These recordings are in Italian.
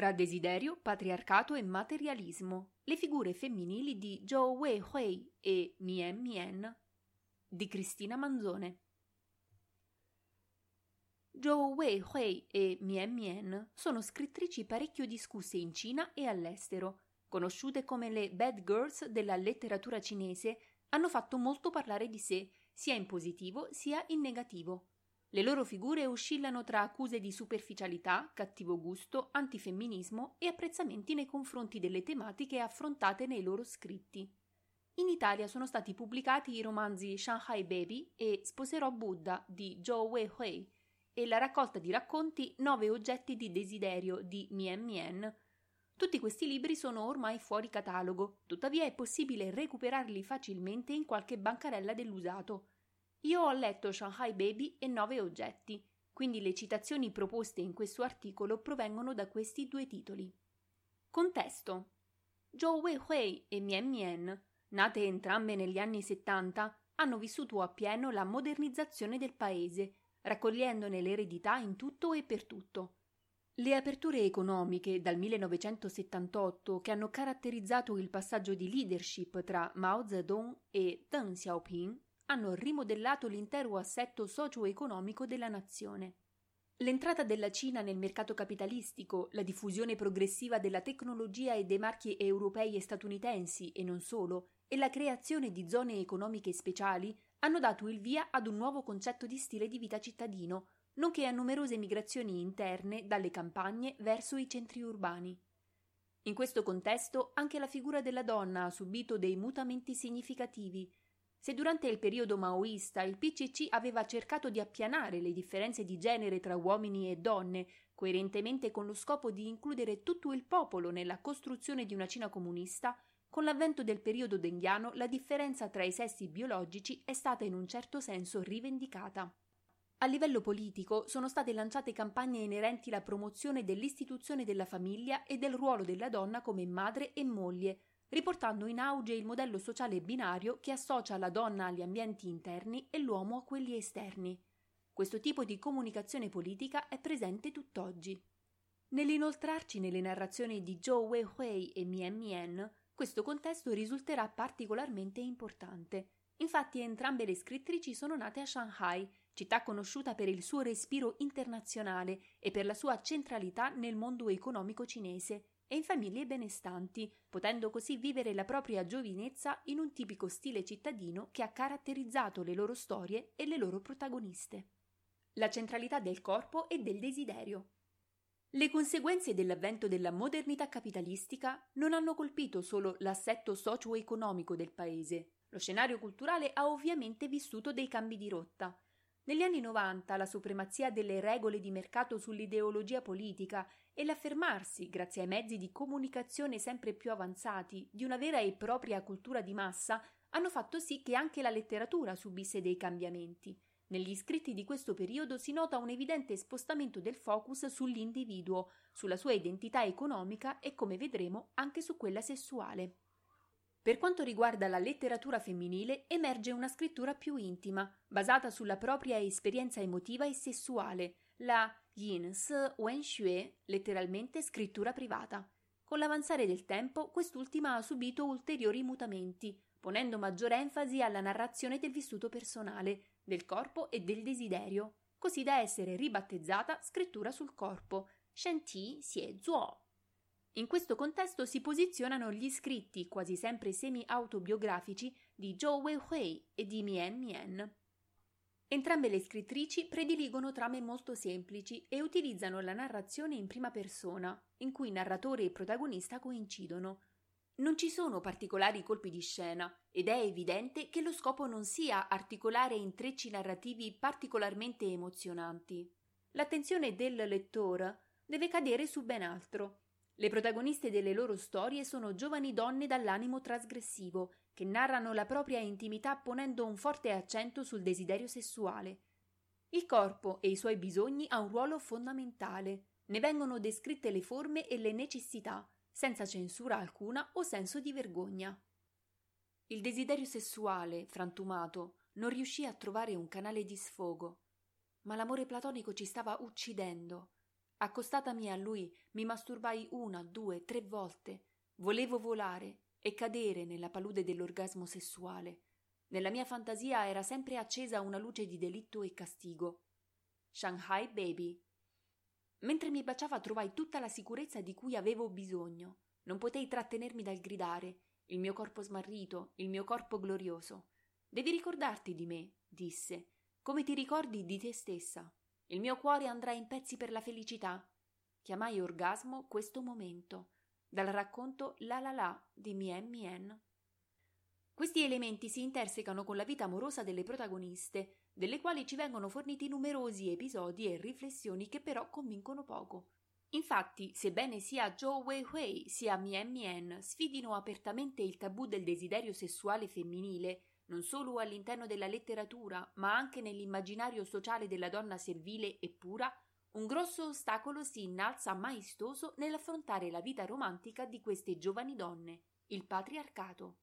tra desiderio, patriarcato e materialismo, le figure femminili di Zhou Wei Hui e Mien Mien di Cristina Manzone. Zhou Wei Hui e Mien Mien sono scrittrici parecchio discusse in Cina e all'estero. Conosciute come le bad girls della letteratura cinese, hanno fatto molto parlare di sé, sia in positivo sia in negativo. Le loro figure oscillano tra accuse di superficialità, cattivo gusto, antifemminismo e apprezzamenti nei confronti delle tematiche affrontate nei loro scritti. In Italia sono stati pubblicati i romanzi Shanghai Baby e Sposerò Buddha di Zhou Wei Hui e la raccolta di racconti Nove oggetti di desiderio di Mien Mien. Tutti questi libri sono ormai fuori catalogo, tuttavia è possibile recuperarli facilmente in qualche bancarella dell'usato. Io ho letto Shanghai Baby e Nove oggetti, quindi le citazioni proposte in questo articolo provengono da questi due titoli. Contesto Zhou Wei Hui e Mien Mien, nate entrambe negli anni 70, hanno vissuto appieno la modernizzazione del paese raccogliendone l'eredità in tutto e per tutto. Le aperture economiche dal 1978 che hanno caratterizzato il passaggio di leadership tra Mao Zedong e Deng Xiaoping hanno rimodellato l'intero assetto socio-economico della nazione. L'entrata della Cina nel mercato capitalistico, la diffusione progressiva della tecnologia e dei marchi europei e statunitensi e non solo, e la creazione di zone economiche speciali hanno dato il via ad un nuovo concetto di stile di vita cittadino, nonché a numerose migrazioni interne dalle campagne verso i centri urbani. In questo contesto anche la figura della donna ha subito dei mutamenti significativi. Se durante il periodo maoista il PCC aveva cercato di appianare le differenze di genere tra uomini e donne, coerentemente con lo scopo di includere tutto il popolo nella costruzione di una Cina comunista, con l'avvento del periodo denghiano la differenza tra i sessi biologici è stata in un certo senso rivendicata. A livello politico sono state lanciate campagne inerenti alla promozione dell'istituzione della famiglia e del ruolo della donna come madre e moglie, riportando in auge il modello sociale binario che associa la donna agli ambienti interni e l'uomo a quelli esterni. Questo tipo di comunicazione politica è presente tutt'oggi. Nell'inoltrarci nelle narrazioni di Zhou Wei Hui e Mien Mien, questo contesto risulterà particolarmente importante. Infatti entrambe le scrittrici sono nate a Shanghai, città conosciuta per il suo respiro internazionale e per la sua centralità nel mondo economico cinese, e in famiglie benestanti, potendo così vivere la propria giovinezza in un tipico stile cittadino che ha caratterizzato le loro storie e le loro protagoniste. La centralità del corpo e del desiderio. Le conseguenze dell'avvento della modernità capitalistica non hanno colpito solo l'assetto socio-economico del paese. Lo scenario culturale ha ovviamente vissuto dei cambi di rotta. Negli anni 90 la supremazia delle regole di mercato sull'ideologia politica e l'affermarsi, grazie ai mezzi di comunicazione sempre più avanzati, di una vera e propria cultura di massa hanno fatto sì che anche la letteratura subisse dei cambiamenti. Negli scritti di questo periodo si nota un evidente spostamento del focus sull'individuo, sulla sua identità economica e, come vedremo, anche su quella sessuale. Per quanto riguarda la letteratura femminile, emerge una scrittura più intima, basata sulla propria esperienza emotiva e sessuale, la Yin Se Wen Xue, letteralmente scrittura privata. Con l'avanzare del tempo, quest'ultima ha subito ulteriori mutamenti, ponendo maggiore enfasi alla narrazione del vissuto personale, del corpo e del desiderio, così da essere ribattezzata scrittura sul corpo, Shanti Xie Zuo. In questo contesto si posizionano gli scritti, quasi sempre semi-autobiografici, di Zhou Weihui e di Mien Mien. Entrambe le scrittrici prediligono trame molto semplici e utilizzano la narrazione in prima persona, in cui narratore e protagonista coincidono, non ci sono particolari colpi di scena ed è evidente che lo scopo non sia articolare intrecci narrativi particolarmente emozionanti. L'attenzione del lettore deve cadere su ben altro. Le protagoniste delle loro storie sono giovani donne dall'animo trasgressivo che narrano la propria intimità ponendo un forte accento sul desiderio sessuale. Il corpo e i suoi bisogni ha un ruolo fondamentale. Ne vengono descritte le forme e le necessità, senza censura alcuna o senso di vergogna. Il desiderio sessuale, frantumato, non riuscì a trovare un canale di sfogo, ma l'amore platonico ci stava uccidendo. Accostatami a lui, mi masturbai una, due, tre volte. Volevo volare e cadere nella palude dell'orgasmo sessuale. Nella mia fantasia era sempre accesa una luce di delitto e castigo. Shanghai Baby. Mentre mi baciava trovai tutta la sicurezza di cui avevo bisogno. Non potei trattenermi dal gridare. Il mio corpo smarrito, il mio corpo glorioso. Devi ricordarti di me, disse, come ti ricordi di te stessa. Il mio cuore andrà in pezzi per la felicità. Chiamai orgasmo questo momento, dal racconto La La La di Mien Mien. Questi elementi si intersecano con la vita amorosa delle protagoniste, delle quali ci vengono forniti numerosi episodi e riflessioni che però convincono poco. Infatti, sebbene sia Zhou Wei Hui sia Mien Mien sfidino apertamente il tabù del desiderio sessuale femminile, non solo all'interno della letteratura, ma anche nell'immaginario sociale della donna servile e pura, un grosso ostacolo si innalza maestoso nell'affrontare la vita romantica di queste giovani donne, il patriarcato.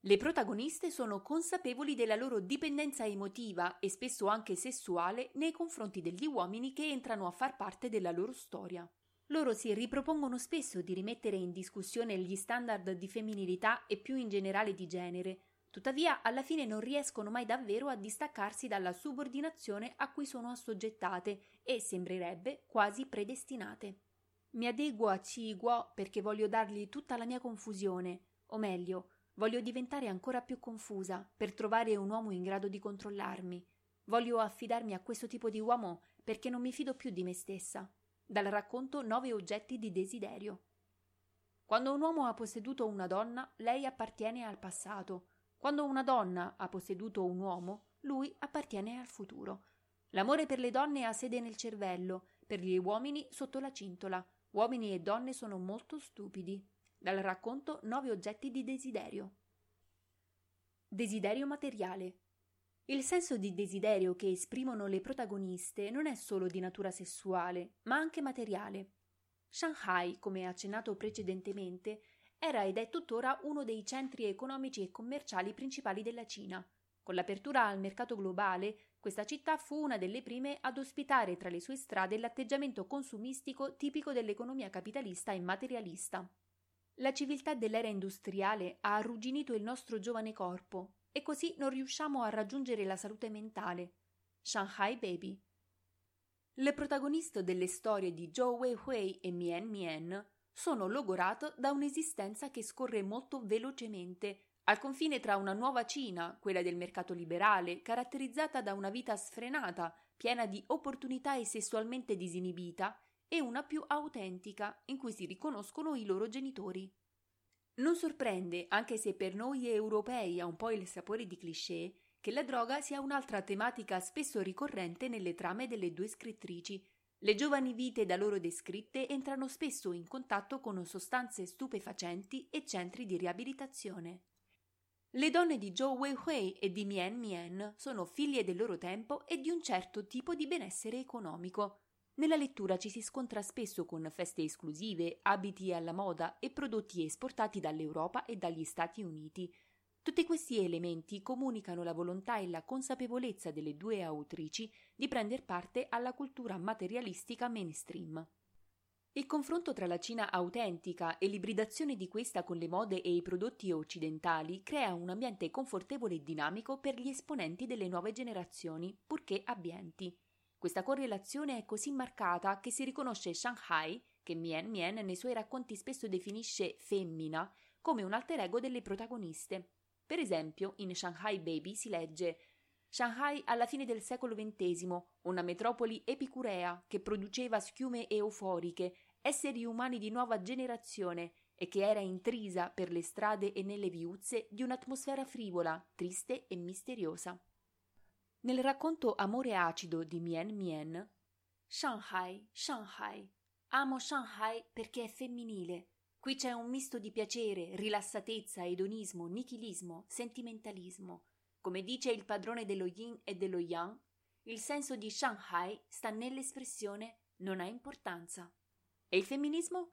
Le protagoniste sono consapevoli della loro dipendenza emotiva e spesso anche sessuale nei confronti degli uomini che entrano a far parte della loro storia. Loro si ripropongono spesso di rimettere in discussione gli standard di femminilità e più in generale di genere, Tuttavia, alla fine non riescono mai davvero a distaccarsi dalla subordinazione a cui sono assoggettate e, sembrerebbe, quasi predestinate. Mi adeguo a Chi Guo perché voglio dargli tutta la mia confusione, o meglio, voglio diventare ancora più confusa per trovare un uomo in grado di controllarmi. Voglio affidarmi a questo tipo di uomo perché non mi fido più di me stessa. Dal racconto Nove oggetti di desiderio. Quando un uomo ha posseduto una donna, lei appartiene al passato quando una donna ha posseduto un uomo, lui appartiene al futuro. L'amore per le donne ha sede nel cervello, per gli uomini sotto la cintola. Uomini e donne sono molto stupidi. Dal racconto Nove oggetti di desiderio. Desiderio materiale. Il senso di desiderio che esprimono le protagoniste non è solo di natura sessuale, ma anche materiale. Shanghai, come accennato precedentemente, era ed è tuttora uno dei centri economici e commerciali principali della Cina. Con l'apertura al mercato globale, questa città fu una delle prime ad ospitare tra le sue strade l'atteggiamento consumistico tipico dell'economia capitalista e materialista. La civiltà dell'era industriale ha arrugginito il nostro giovane corpo e così non riusciamo a raggiungere la salute mentale. Shanghai Baby. Le protagoniste delle storie di Zhou Weihui e Mien Mien sono logorato da un'esistenza che scorre molto velocemente, al confine tra una nuova Cina, quella del mercato liberale, caratterizzata da una vita sfrenata, piena di opportunità e sessualmente disinibita, e una più autentica, in cui si riconoscono i loro genitori. Non sorprende, anche se per noi europei ha un po' il sapore di cliché, che la droga sia un'altra tematica spesso ricorrente nelle trame delle due scrittrici, le giovani vite da loro descritte entrano spesso in contatto con sostanze stupefacenti e centri di riabilitazione. Le donne di Zhou Weihui e di Mien Mien sono figlie del loro tempo e di un certo tipo di benessere economico. Nella lettura ci si scontra spesso con feste esclusive, abiti alla moda e prodotti esportati dall'Europa e dagli Stati Uniti, tutti questi elementi comunicano la volontà e la consapevolezza delle due autrici di prendere parte alla cultura materialistica mainstream. Il confronto tra la Cina autentica e l'ibridazione di questa con le mode e i prodotti occidentali crea un ambiente confortevole e dinamico per gli esponenti delle nuove generazioni, purché abbienti. Questa correlazione è così marcata che si riconosce Shanghai, che Mien Mien nei suoi racconti spesso definisce femmina, come un alter ego delle protagoniste, per esempio, in Shanghai Baby si legge Shanghai alla fine del secolo XX, una metropoli epicurea che produceva schiume euforiche, esseri umani di nuova generazione e che era intrisa per le strade e nelle viuzze di un'atmosfera frivola, triste e misteriosa. Nel racconto Amore acido di Mien Mien, Shanghai, Shanghai, amo Shanghai perché è femminile, Qui c'è un misto di piacere, rilassatezza, edonismo, nichilismo, sentimentalismo. Come dice il padrone dello yin e dello yang, il senso di Shanghai sta nell'espressione non ha importanza. E il femminismo?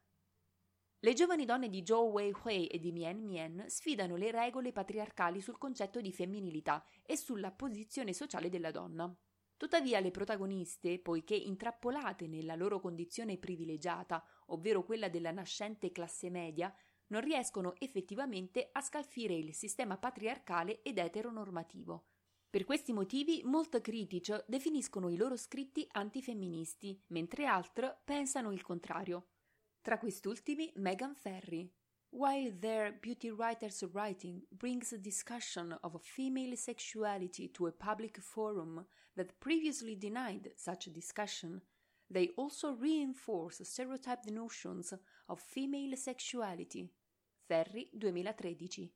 Le giovani donne di Zhou Weihui e di Mien Mien sfidano le regole patriarcali sul concetto di femminilità e sulla posizione sociale della donna. Tuttavia le protagoniste, poiché intrappolate nella loro condizione privilegiata, ovvero quella della nascente classe media, non riescono effettivamente a scalfire il sistema patriarcale ed eteronormativo. Per questi motivi molti critici definiscono i loro scritti antifemministi, mentre altri pensano il contrario. Tra quest'ultimi Megan Ferry, While their beauty writers' writing brings a discussion of female sexuality to a public forum that previously denied such discussion, they also reinforce stereotyped notions of female sexuality. Ferri 2013.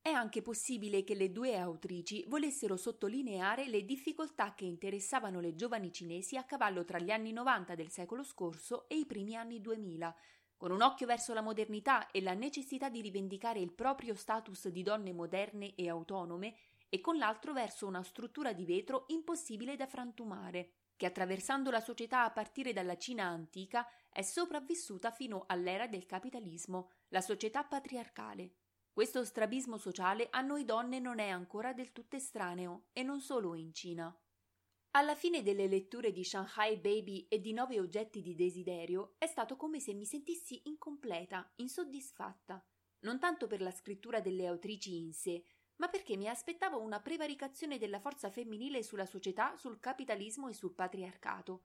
È anche possibile che le due autrici volessero sottolineare le difficoltà che interessavano le giovani cinesi a cavallo tra gli anni 90 del secolo scorso e i primi anni 2000 con un occhio verso la modernità e la necessità di rivendicare il proprio status di donne moderne e autonome, e con l'altro verso una struttura di vetro impossibile da frantumare, che attraversando la società a partire dalla Cina antica è sopravvissuta fino all'era del capitalismo, la società patriarcale. Questo strabismo sociale a noi donne non è ancora del tutto estraneo, e non solo in Cina. Alla fine delle letture di Shanghai Baby e di Nove oggetti di desiderio è stato come se mi sentissi incompleta, insoddisfatta, non tanto per la scrittura delle autrici in sé, ma perché mi aspettavo una prevaricazione della forza femminile sulla società, sul capitalismo e sul patriarcato.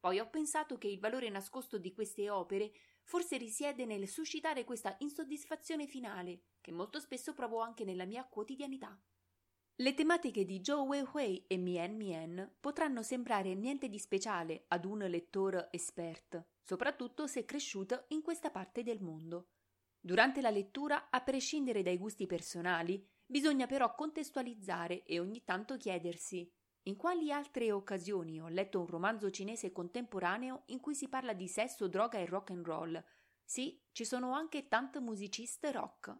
Poi ho pensato che il valore nascosto di queste opere forse risiede nel suscitare questa insoddisfazione finale, che molto spesso provo anche nella mia quotidianità. Le tematiche di Zhou Weihui e Mien Mien potranno sembrare niente di speciale ad un lettore esperto, soprattutto se cresciuto in questa parte del mondo. Durante la lettura, a prescindere dai gusti personali, bisogna però contestualizzare e ogni tanto chiedersi in quali altre occasioni ho letto un romanzo cinese contemporaneo in cui si parla di sesso, droga e rock and roll? Sì, ci sono anche tante musiciste rock.